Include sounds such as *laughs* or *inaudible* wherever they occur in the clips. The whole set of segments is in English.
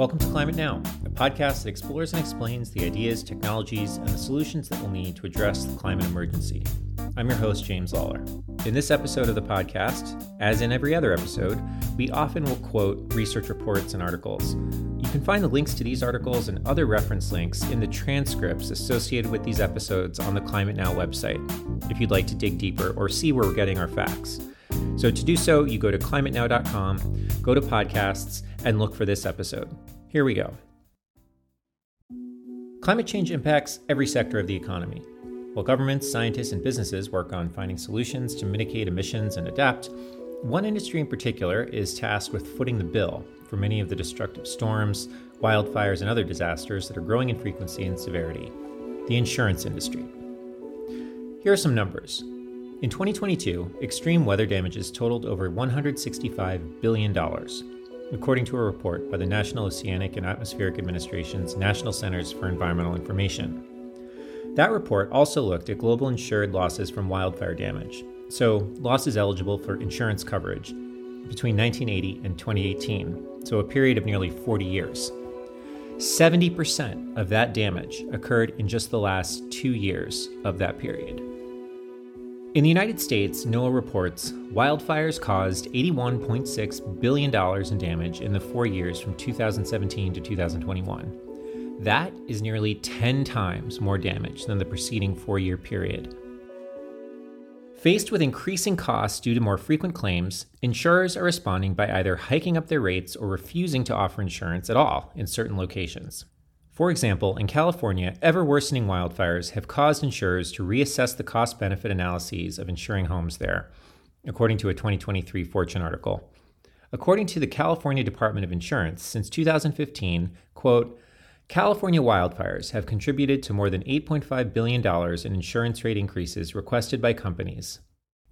Welcome to Climate Now, a podcast that explores and explains the ideas, technologies, and the solutions that we'll need to address the climate emergency. I'm your host, James Lawler. In this episode of the podcast, as in every other episode, we often will quote research reports and articles. You can find the links to these articles and other reference links in the transcripts associated with these episodes on the Climate Now website, if you'd like to dig deeper or see where we're getting our facts. So to do so, you go to climatenow.com, go to podcasts, and look for this episode. Here we go. Climate change impacts every sector of the economy. While governments, scientists, and businesses work on finding solutions to mitigate emissions and adapt, one industry in particular is tasked with footing the bill for many of the destructive storms, wildfires, and other disasters that are growing in frequency and severity the insurance industry. Here are some numbers. In 2022, extreme weather damages totaled over $165 billion, according to a report by the National Oceanic and Atmospheric Administration's National Centers for Environmental Information. That report also looked at global insured losses from wildfire damage, so losses eligible for insurance coverage, between 1980 and 2018, so a period of nearly 40 years. 70% of that damage occurred in just the last two years of that period. In the United States, NOAA reports wildfires caused $81.6 billion in damage in the four years from 2017 to 2021. That is nearly 10 times more damage than the preceding four year period. Faced with increasing costs due to more frequent claims, insurers are responding by either hiking up their rates or refusing to offer insurance at all in certain locations. For example, in California, ever worsening wildfires have caused insurers to reassess the cost benefit analyses of insuring homes there, according to a 2023 Fortune article. According to the California Department of Insurance, since 2015, quote, California wildfires have contributed to more than $8.5 billion in insurance rate increases requested by companies,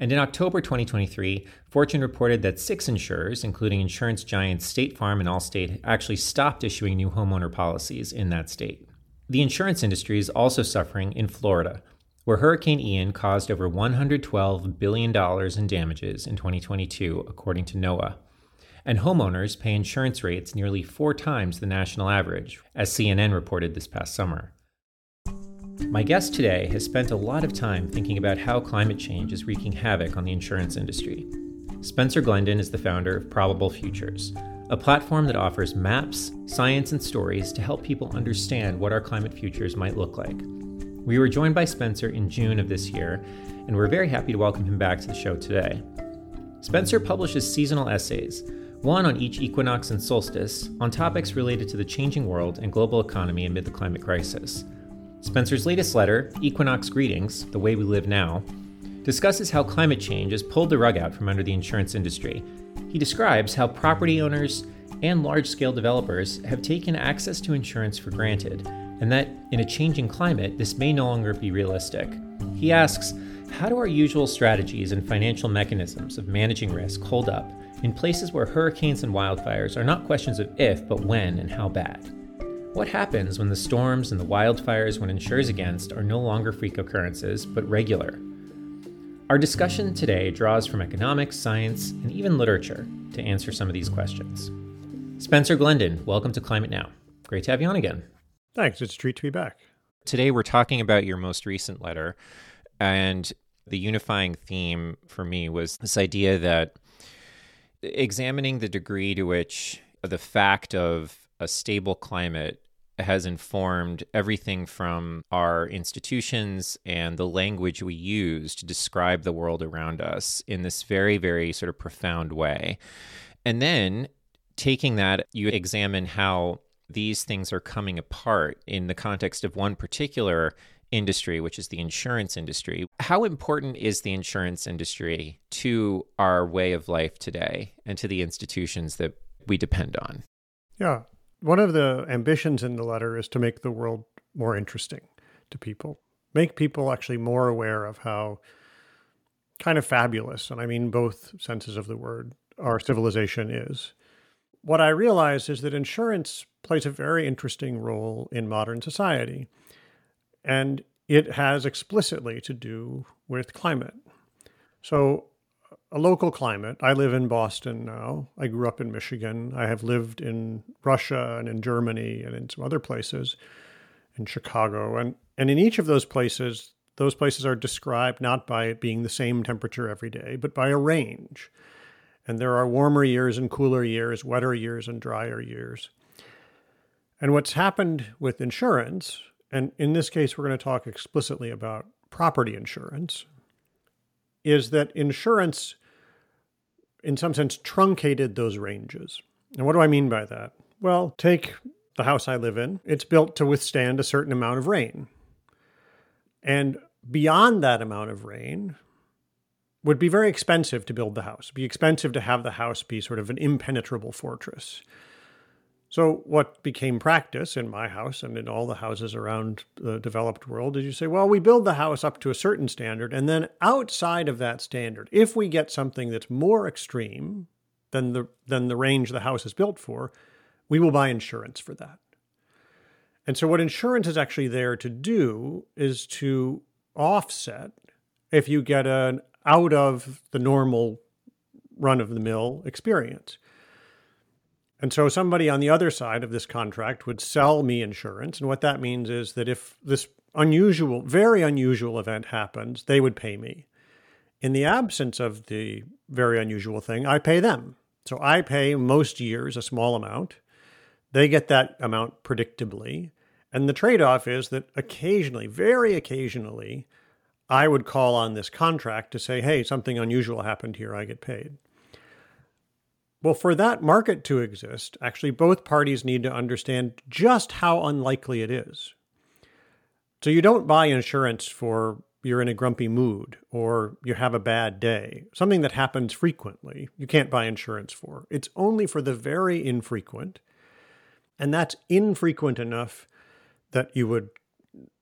and in October 2023, Fortune reported that six insurers, including insurance giants State Farm and Allstate, actually stopped issuing new homeowner policies in that state. The insurance industry is also suffering in Florida, where Hurricane Ian caused over $112 billion in damages in 2022, according to NOAA. And homeowners pay insurance rates nearly four times the national average, as CNN reported this past summer. My guest today has spent a lot of time thinking about how climate change is wreaking havoc on the insurance industry. Spencer Glendon is the founder of Probable Futures, a platform that offers maps, science, and stories to help people understand what our climate futures might look like. We were joined by Spencer in June of this year, and we're very happy to welcome him back to the show today. Spencer publishes seasonal essays, one on each equinox and solstice, on topics related to the changing world and global economy amid the climate crisis. Spencer's latest letter, Equinox Greetings The Way We Live Now, discusses how climate change has pulled the rug out from under the insurance industry. He describes how property owners and large scale developers have taken access to insurance for granted, and that in a changing climate, this may no longer be realistic. He asks, How do our usual strategies and financial mechanisms of managing risk hold up in places where hurricanes and wildfires are not questions of if, but when and how bad? What happens when the storms and the wildfires one insures against are no longer freak occurrences, but regular? Our discussion today draws from economics, science, and even literature to answer some of these questions. Spencer Glendon, welcome to Climate Now. Great to have you on again. Thanks. It's a treat to be back. Today, we're talking about your most recent letter. And the unifying theme for me was this idea that examining the degree to which the fact of a stable climate has informed everything from our institutions and the language we use to describe the world around us in this very, very sort of profound way. And then taking that, you examine how these things are coming apart in the context of one particular industry, which is the insurance industry. How important is the insurance industry to our way of life today and to the institutions that we depend on? Yeah, one of the ambitions in the letter is to make the world more interesting to people, make people actually more aware of how kind of fabulous, and I mean both senses of the word, our civilization is. What I realize is that insurance plays a very interesting role in modern society, and it has explicitly to do with climate. So, a local climate. I live in Boston now. I grew up in Michigan. I have lived in Russia and in Germany and in some other places, in Chicago. And, and in each of those places, those places are described not by it being the same temperature every day, but by a range. And there are warmer years and cooler years, wetter years and drier years. And what's happened with insurance, and in this case, we're going to talk explicitly about property insurance, is that insurance, in some sense, truncated those ranges. And what do I mean by that? Well, take the house I live in. It's built to withstand a certain amount of rain. And beyond that amount of rain would be very expensive to build the house. It'd be expensive to have the house be sort of an impenetrable fortress. So, what became practice in my house and in all the houses around the developed world is you say, well, we build the house up to a certain standard, and then outside of that standard, if we get something that's more extreme than the, than the range the house is built for, we will buy insurance for that. And so, what insurance is actually there to do is to offset if you get an out of the normal run of the mill experience. And so somebody on the other side of this contract would sell me insurance. And what that means is that if this unusual, very unusual event happens, they would pay me. In the absence of the very unusual thing, I pay them. So I pay most years a small amount. They get that amount predictably. And the trade off is that occasionally, very occasionally, I would call on this contract to say, hey, something unusual happened here, I get paid. Well, for that market to exist, actually, both parties need to understand just how unlikely it is. So you don't buy insurance for you're in a grumpy mood or you have a bad day, something that happens frequently. You can't buy insurance for. It's only for the very infrequent. And that's infrequent enough that you would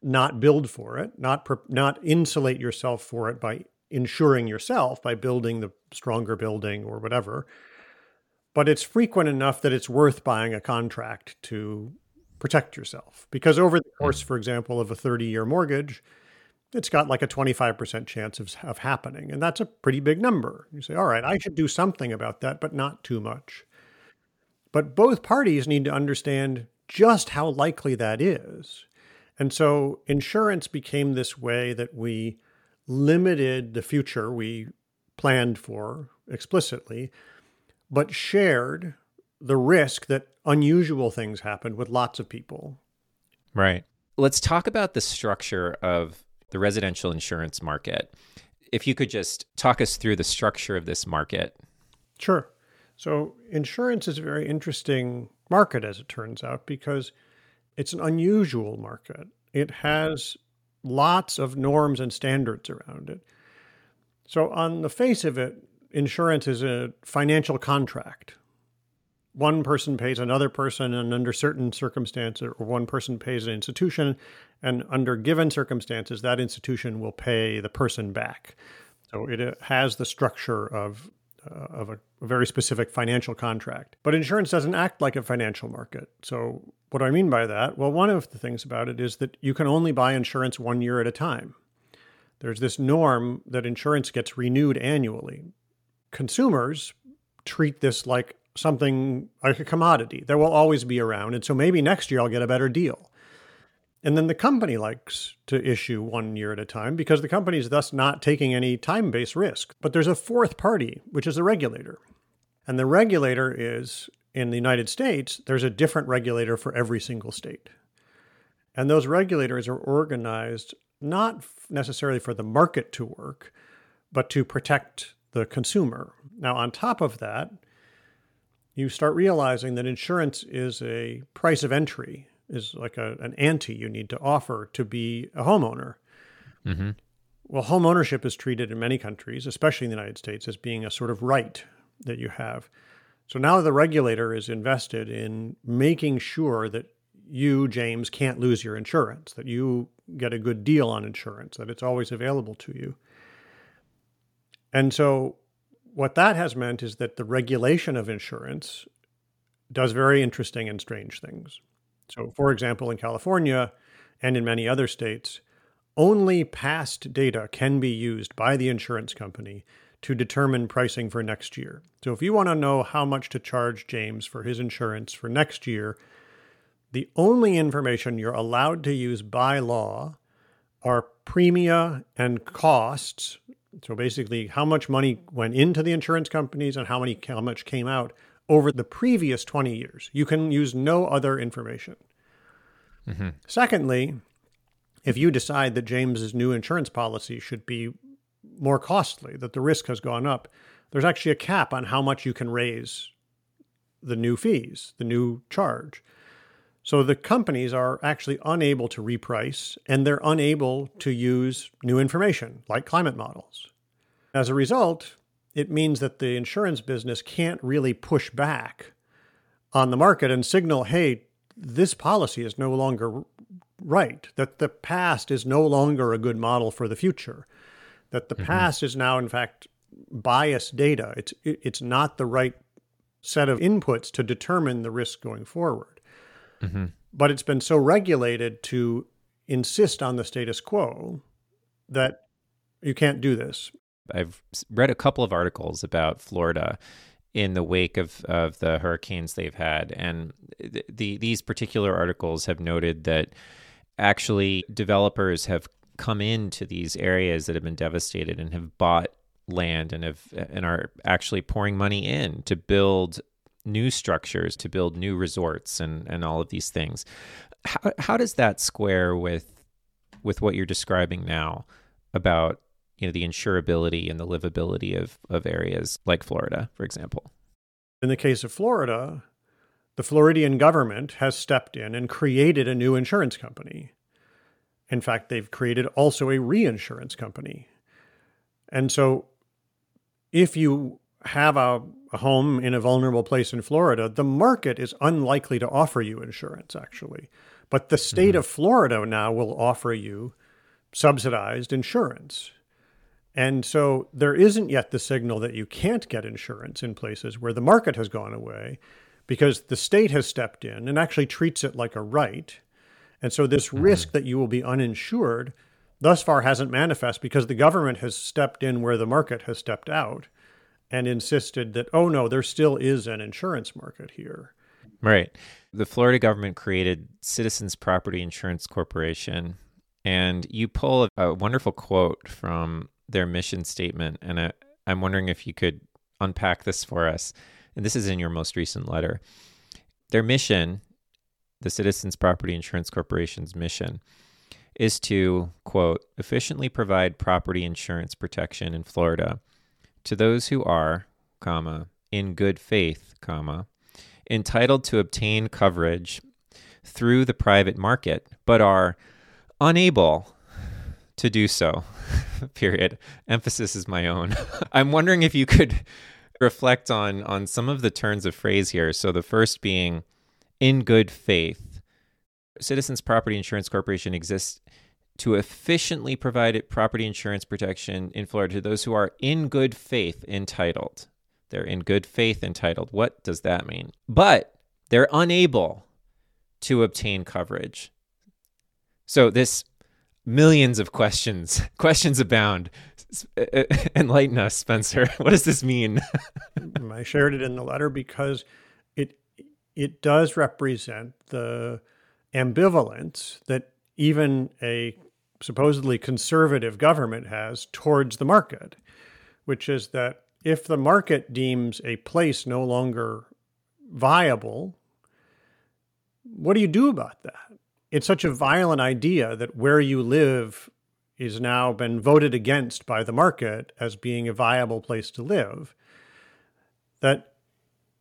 not build for it, not not insulate yourself for it by insuring yourself by building the stronger building or whatever. But it's frequent enough that it's worth buying a contract to protect yourself. Because over the hmm. course, for example, of a 30 year mortgage, it's got like a 25% chance of, of happening. And that's a pretty big number. You say, all right, I should do something about that, but not too much. But both parties need to understand just how likely that is and so insurance became this way that we limited the future we planned for explicitly, but shared the risk that unusual things happened with lots of people. Right. Let's talk about the structure of the residential insurance market. If you could just talk us through the structure of this market. Sure. So, insurance is a very interesting market, as it turns out, because it's an unusual market. It has lots of norms and standards around it. So, on the face of it, insurance is a financial contract. One person pays another person, and under certain circumstances, or one person pays an institution, and under given circumstances, that institution will pay the person back. So, it has the structure of uh, of a, a, very specific financial contract. But insurance doesn't act like a financial market. So, what do I mean by that? Well, one of the things about it is that you can only buy insurance one year at a time. There's this norm that insurance gets renewed annually. Consumers treat this like something like a commodity that will always be around. And so maybe next year I'll get a better deal. And then the company likes to issue one year at a time because the company is thus not taking any time based risk. But there's a fourth party, which is the regulator. And the regulator is in the United States, there's a different regulator for every single state. And those regulators are organized not necessarily for the market to work, but to protect the consumer. Now, on top of that, you start realizing that insurance is a price of entry is like a, an ante you need to offer to be a homeowner. Mm-hmm. Well, home ownership is treated in many countries, especially in the United States, as being a sort of right that you have. So now the regulator is invested in making sure that you, James, can't lose your insurance, that you get a good deal on insurance, that it's always available to you. And so what that has meant is that the regulation of insurance does very interesting and strange things. So, for example, in California and in many other states, only past data can be used by the insurance company to determine pricing for next year. So if you want to know how much to charge James for his insurance for next year, the only information you're allowed to use by law are premia and costs. So basically, how much money went into the insurance companies and how many how much came out over the previous 20 years. You can use no other information. Mm-hmm. Secondly, if you decide that James's new insurance policy should be more costly, that the risk has gone up, there's actually a cap on how much you can raise the new fees, the new charge. So the companies are actually unable to reprice and they're unable to use new information like climate models. As a result, it means that the insurance business can't really push back on the market and signal, hey, this policy is no longer right, that the past is no longer a good model for the future, that the mm-hmm. past is now, in fact, biased data. It's, it's not the right set of inputs to determine the risk going forward. Mm-hmm. But it's been so regulated to insist on the status quo that you can't do this. I've read a couple of articles about Florida in the wake of, of the hurricanes they've had. And the, the, these particular articles have noted that actually developers have come into these areas that have been devastated and have bought land and have and are actually pouring money in to build new structures to build new resorts and and all of these things. How how does that square with with what you're describing now about you know the insurability and the livability of of areas like Florida, for example? In the case of Florida, the Floridian government has stepped in and created a new insurance company. In fact, they've created also a reinsurance company. And so if you have a, a, home in a vulnerable place in Florida, the market is unlikely to offer you insurance, actually. But the state mm-hmm. of Florida now will offer you subsidized insurance. And so there isn't yet the signal that you can't get insurance in places where the market has gone away because the state has stepped in and actually treats it like a right. And so this mm-hmm. risk that you will be uninsured thus far hasn't manifest because the government has stepped in where the market has stepped out and insisted that, oh no, there still is an insurance market here. Right. The Florida government created Citizens Property Insurance Corporation, and you pull a, a wonderful quote from their mission statement. And I, I'm wondering if you could unpack this for us. And this is in your most recent letter. Their mission, the Citizens Property Insurance Corporation's mission, is to, quote, efficiently provide property insurance protection in Florida to those who are, comma, in good faith, comma, entitled to obtain coverage through the private market, but are unable to do so. *laughs* Period. Emphasis is my own. *laughs* I'm wondering if you could *laughs* reflect on on some of the turns of phrase here. So the first being in good faith. Citizens Property Insurance Corporation exists to efficiently provide property insurance protection in Florida to those who are in good faith entitled. They're in good faith entitled. What does that mean? But they're unable to obtain coverage. So this millions of questions, *laughs* questions abound. Uh, uh, *laughs* enlighten us, Spencer. *laughs* What does this mean? Mm, I shared it in the letter because it it does represent the ambivalence that even a supposedly conservative government has towards the market, which is that if the market deems a place no longer viable, what do you do about that? It's such a violent idea that where you live is now been voted against by the market as being a viable place to live that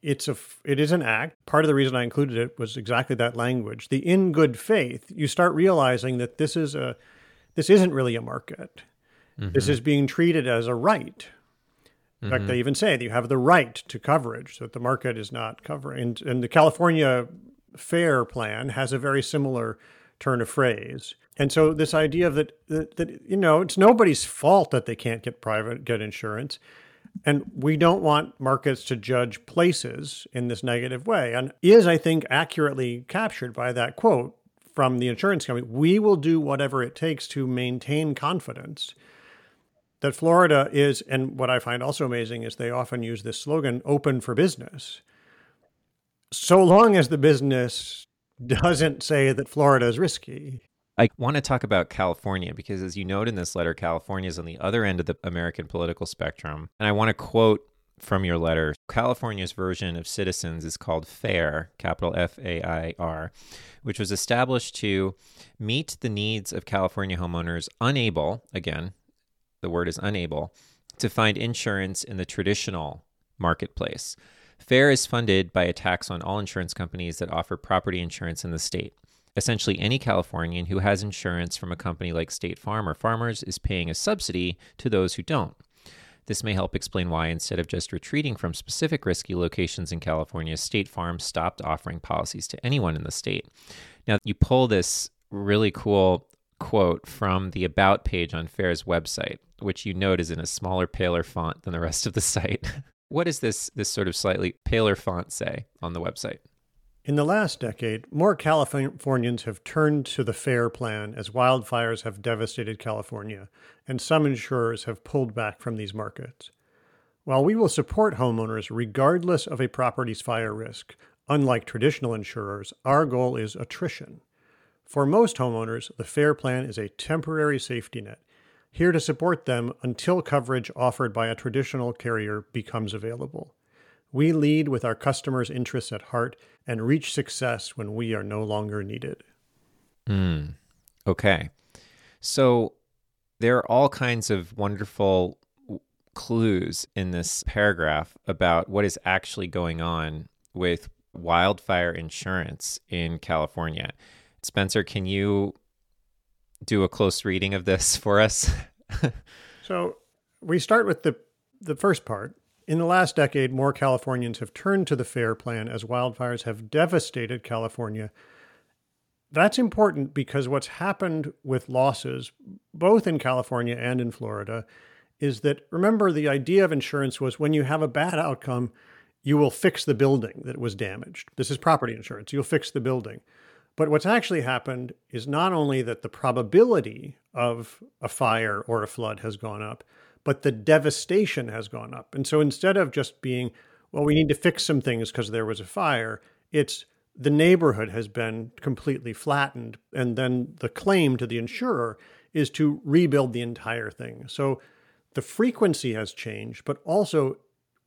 it's a it is an act part of the reason i included it was exactly that language the in good faith you start realizing that this is a this isn't really a market. Mm-hmm. This is being treated as a right. In mm-hmm. fact, they even say that you have the right to coverage, so that the market is not covering. And, and the California FAIR plan has a very similar turn of phrase. And so this idea of that, that, that you know it's nobody's fault that they can't get private get insurance, and we don't want markets to judge places in this negative way. And is I think accurately captured by that quote from the insurance company, we will do whatever it takes to maintain confidence that Florida is, and what I find also amazing is they often use this slogan open for business. So long as the business doesn't say that Florida is risky. I want to talk about California because, as you note in this letter, California is on the other end of the American political spectrum. And I want to quote from your letter California's version of Citizens is called FAIR, capital F A I R, which was established to meet the needs of California homeowners unable, again, the word is unable, to find insurance in the traditional marketplace. FAIR is funded by a tax on all insurance companies that offer property insurance in the state. Essentially, any Californian who has insurance from a company like State Farm or Farmers is paying a subsidy to those who don't. This may help explain why, instead of just retreating from specific risky locations in California, State Farm stopped offering policies to anyone in the state. Now, you pull this really cool quote from the About page on Fair's website, which you note is in a smaller, paler font than the rest of the *laughs* site. what does this, this sort of slightly paler font say on the website? In the last decade, more Californians have turned to the FAIR plan as wildfires have devastated California, and some insurers have pulled back from these markets. While we will support homeowners regardless of a property's fire risk, unlike traditional insurers, our goal is attrition. For most homeowners, the FAIR plan is a temporary safety net, here to support them until coverage offered by a traditional carrier becomes available. We lead with our customers' interests at heart and reach success when we are no longer needed. Mm. Okay. So there are all kinds of wonderful clues in this paragraph about what is actually going on with wildfire insurance in California. Spencer, can you do a close reading of this *laughs* for us? so we start with the the first part in the last decade, more Californians have turned to the FAIR plan as wildfires have devastated California. That's important because what's happened with losses, both in California and in Florida, is that remember the idea of insurance was when you have a bad outcome, you will fix the building that was damaged. This is property insurance. You'll fix the building. But what's actually happened is not only that the probability of a fire or a flood has gone up, but the devastation has gone up. And so instead of just being, well, we need to fix some things because there was a fire, it's the neighborhood has been completely flattened. And then the claim to the insurer is to rebuild the entire thing. So the frequency has changed, but also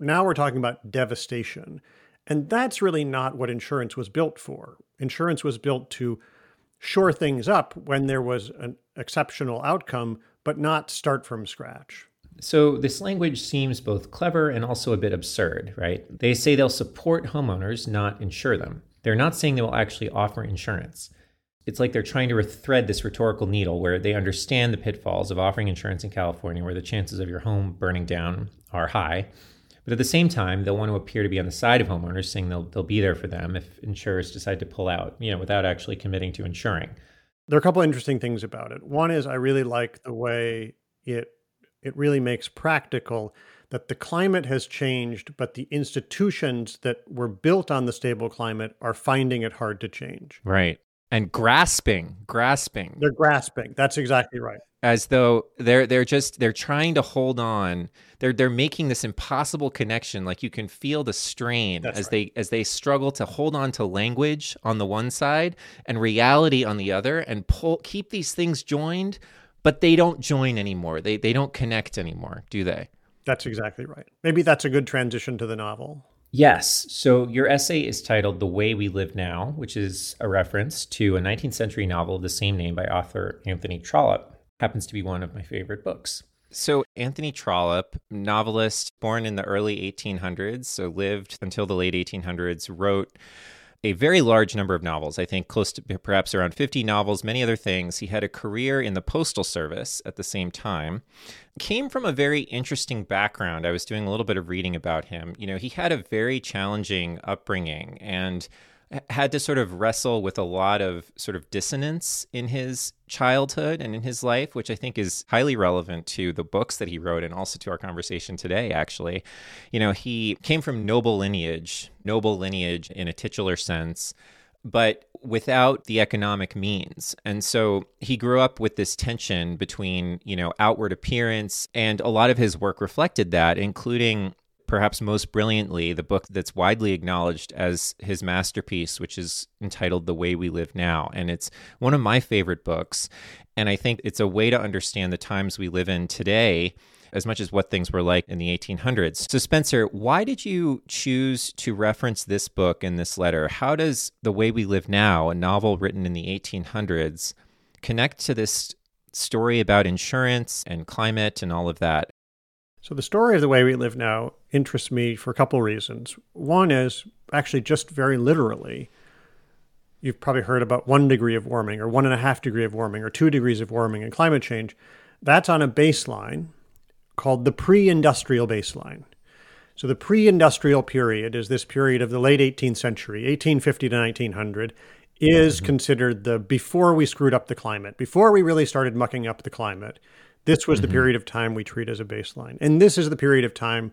now we're talking about devastation. And that's really not what insurance was built for. Insurance was built to shore things up when there was an exceptional outcome, but not start from scratch. So, this language seems both clever and also a bit absurd, right? They say they'll support homeowners, not insure them. They're not saying they will actually offer insurance. It's like they're trying to thread this rhetorical needle where they understand the pitfalls of offering insurance in California, where the chances of your home burning down are high. But at the same time, they'll want to appear to be on the side of homeowners, saying they'll, they'll be there for them if insurers decide to pull out, you know, without actually committing to insuring. There are a couple interesting things about it. One is I really like the way it it really makes practical that the climate has changed, but the institutions that were built on the stable climate are finding it hard to change. Right. And grasping, grasping. They're grasping. That's exactly right. As though they're they're just they're trying to hold on. They're they're making this impossible connection. Like you can feel the strain That's as right. they as they struggle to hold on to language on the one side and reality on the other and pull keep these things joined but they don't join anymore. They they don't connect anymore, do they? That's exactly right. Maybe that's a good transition to the novel. Yes. So your essay is titled The Way We Live Now, which is a reference to a 19th century novel of the same name by author Anthony Trollope. Happens to be one of my favorite books. So, Anthony Trollope, novelist born in the early 1800s, so lived until the late 1800s, wrote a very large number of novels, I think close to perhaps around 50 novels, many other things. He had a career in the Postal Service at the same time. Came from a very interesting background. I was doing a little bit of reading about him. You know, he had a very challenging upbringing and had to sort of wrestle with a lot of sort of dissonance in his childhood and in his life, which I think is highly relevant to the books that he wrote and also to our conversation today, actually. You know, he came from noble lineage, noble lineage in a titular sense. But without the economic means. And so he grew up with this tension between, you know, outward appearance and a lot of his work reflected that, including perhaps most brilliantly the book that's widely acknowledged as his masterpiece, which is entitled The Way We Live Now. And it's one of my favorite books. And I think it's a way to understand the times we live in today as much as what things were like in the 1800s. So, Spencer, why did you choose to reference this book in this letter? How does The Way We Live Now, a novel written in the 1800s, connect to this story about insurance and climate and all of that? So, the story of The Way We Live Now interests me for a couple reasons. One is actually just very literally. You've probably heard about one degree of warming, or one and a half degree of warming, or two degrees of warming in climate change. That's on a baseline called the pre industrial baseline. So the pre industrial period is this period of the late 18th century, 1850 to 1900, is mm-hmm. considered the before we screwed up the climate, before we really started mucking up the climate. This was mm-hmm. the period of time we treat as a baseline. And this is the period of time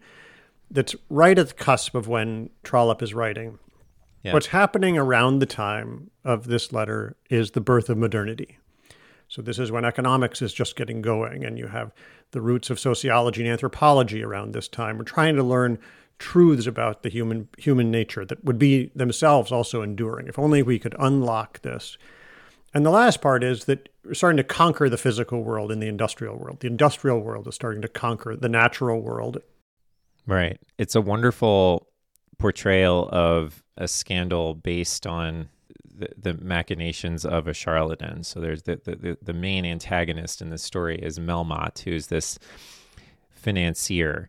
that's right at the cusp of when Trollope is writing. Yeah. What's happening around the time of this letter is the birth of modernity. So this is when economics is just getting going, and you have the roots of sociology and anthropology around this time. We're trying to learn truths about the human human nature that would be themselves also enduring. If only we could unlock this. And the last part is that we're starting to conquer the physical world in the industrial world. The industrial world is starting to conquer the natural world. Right. It's a wonderful portrayal of a scandal based on the, the machinations of a charlatan. So there's the, the, the main antagonist in this story is Melmotte, who's this financier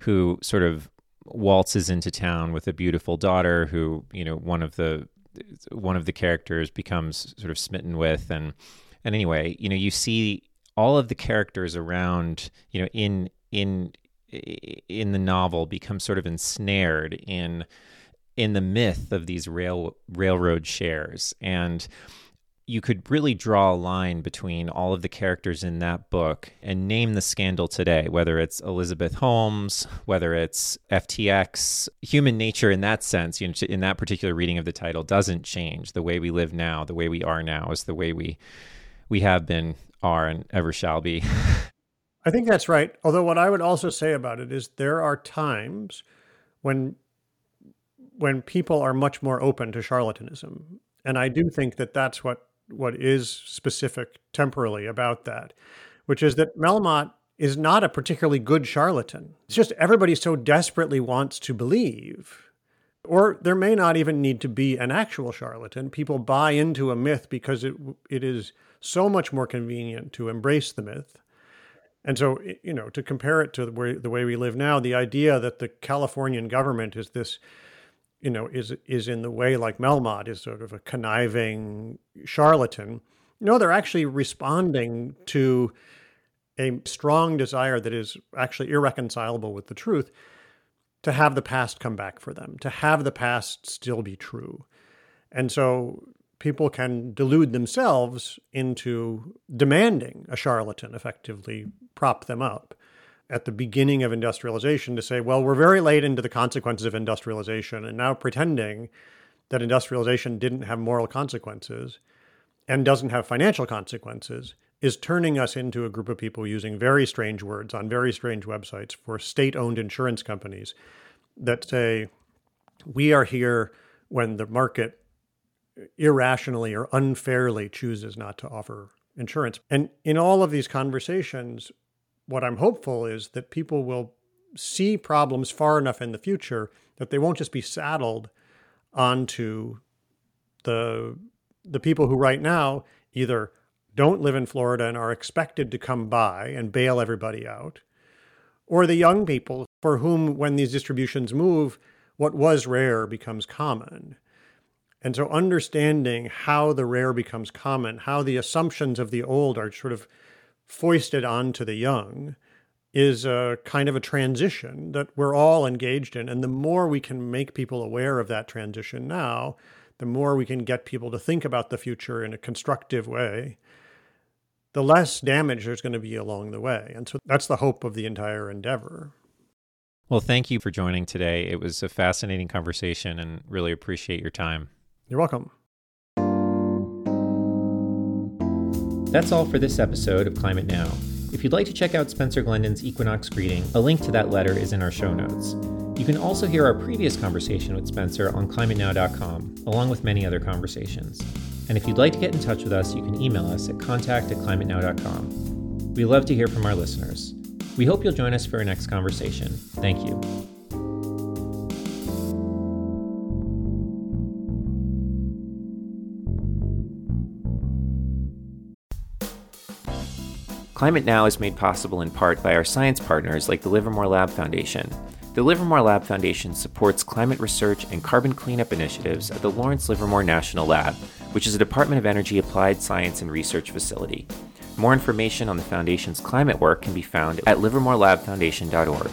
who sort of waltzes into town with a beautiful daughter who, you know, one of the one of the characters becomes sort of smitten with. And and anyway, you know, you see all of the characters around, you know, in in in the novel become sort of ensnared in in the myth of these rail railroad shares. And you could really draw a line between all of the characters in that book and name the scandal today, whether it's Elizabeth Holmes, whether it's FTX. Human nature, in that sense, you know, in that particular reading of the title, doesn't change. The way we live now, the way we are now, is the way we we have been, are, and ever shall be. *laughs* I think that's right. Although, what I would also say about it is there are times when when people are much more open to charlatanism. And I do think that that's what what is specific temporally about that, which is that Melmotte is not a particularly good charlatan. It's just everybody so desperately wants to believe. Or there may not even need to be an actual charlatan. People buy into a myth because it it is so much more convenient to embrace the myth. And so, you know, to compare it to the way, the way we live now, the idea that the Californian government is this you know, is is in the way like Melmotte is sort of a conniving charlatan. No, they're actually responding to a strong desire that is actually irreconcilable with the truth to have the past come back for them, to have the past still be true. And so people can delude themselves into demanding a charlatan effectively prop them up at the beginning of industrialization to say, well, we're very late into the consequences of industrialization, and now pretending that industrialization didn't have moral consequences and doesn't have financial consequences is turning us into a group of people using very strange words on very strange websites for state owned insurance companies that say, we are here when the market irrationally or unfairly chooses not to offer insurance. And in all of these conversations, what I'm hopeful is that people will see problems far enough in the future that they won't just be saddled onto the the people who right now either don't live in Florida and are expected to come by and bail everybody out, or the young people for whom, when these distributions move, what was rare becomes common. And so, understanding how the rare becomes common, how the assumptions of the old are sort of foisted onto the young is a kind of a transition that we're all engaged in. And the more we can make people aware of that transition now, the more we can get people to think about the future in a constructive way, the less damage there's going to be along the way. And so that's the hope of the entire endeavor. Well, thank you for joining today. It was a fascinating conversation and really appreciate your time. You're welcome. That's all for this episode of Climate Now. If you'd like to check out Spencer Glendon's Equinox greeting, a link to that letter is in our show notes. You can also hear our previous conversation with Spencer on climatenow.com, along with many other conversations. And if you'd like to get in touch with us, you can email us at contact at climatenow.com. We love to hear from our listeners. We hope you'll join us for our next conversation. Thank you. Climate Now is made possible in part by our science partners like the Livermore Lab Foundation. The Livermore Lab Foundation supports climate research and carbon cleanup initiatives at the Lawrence Livermore National Lab, which is a Department of Energy applied science and research facility. More information on the Foundation's climate work can be found at livermorelabfoundation.org.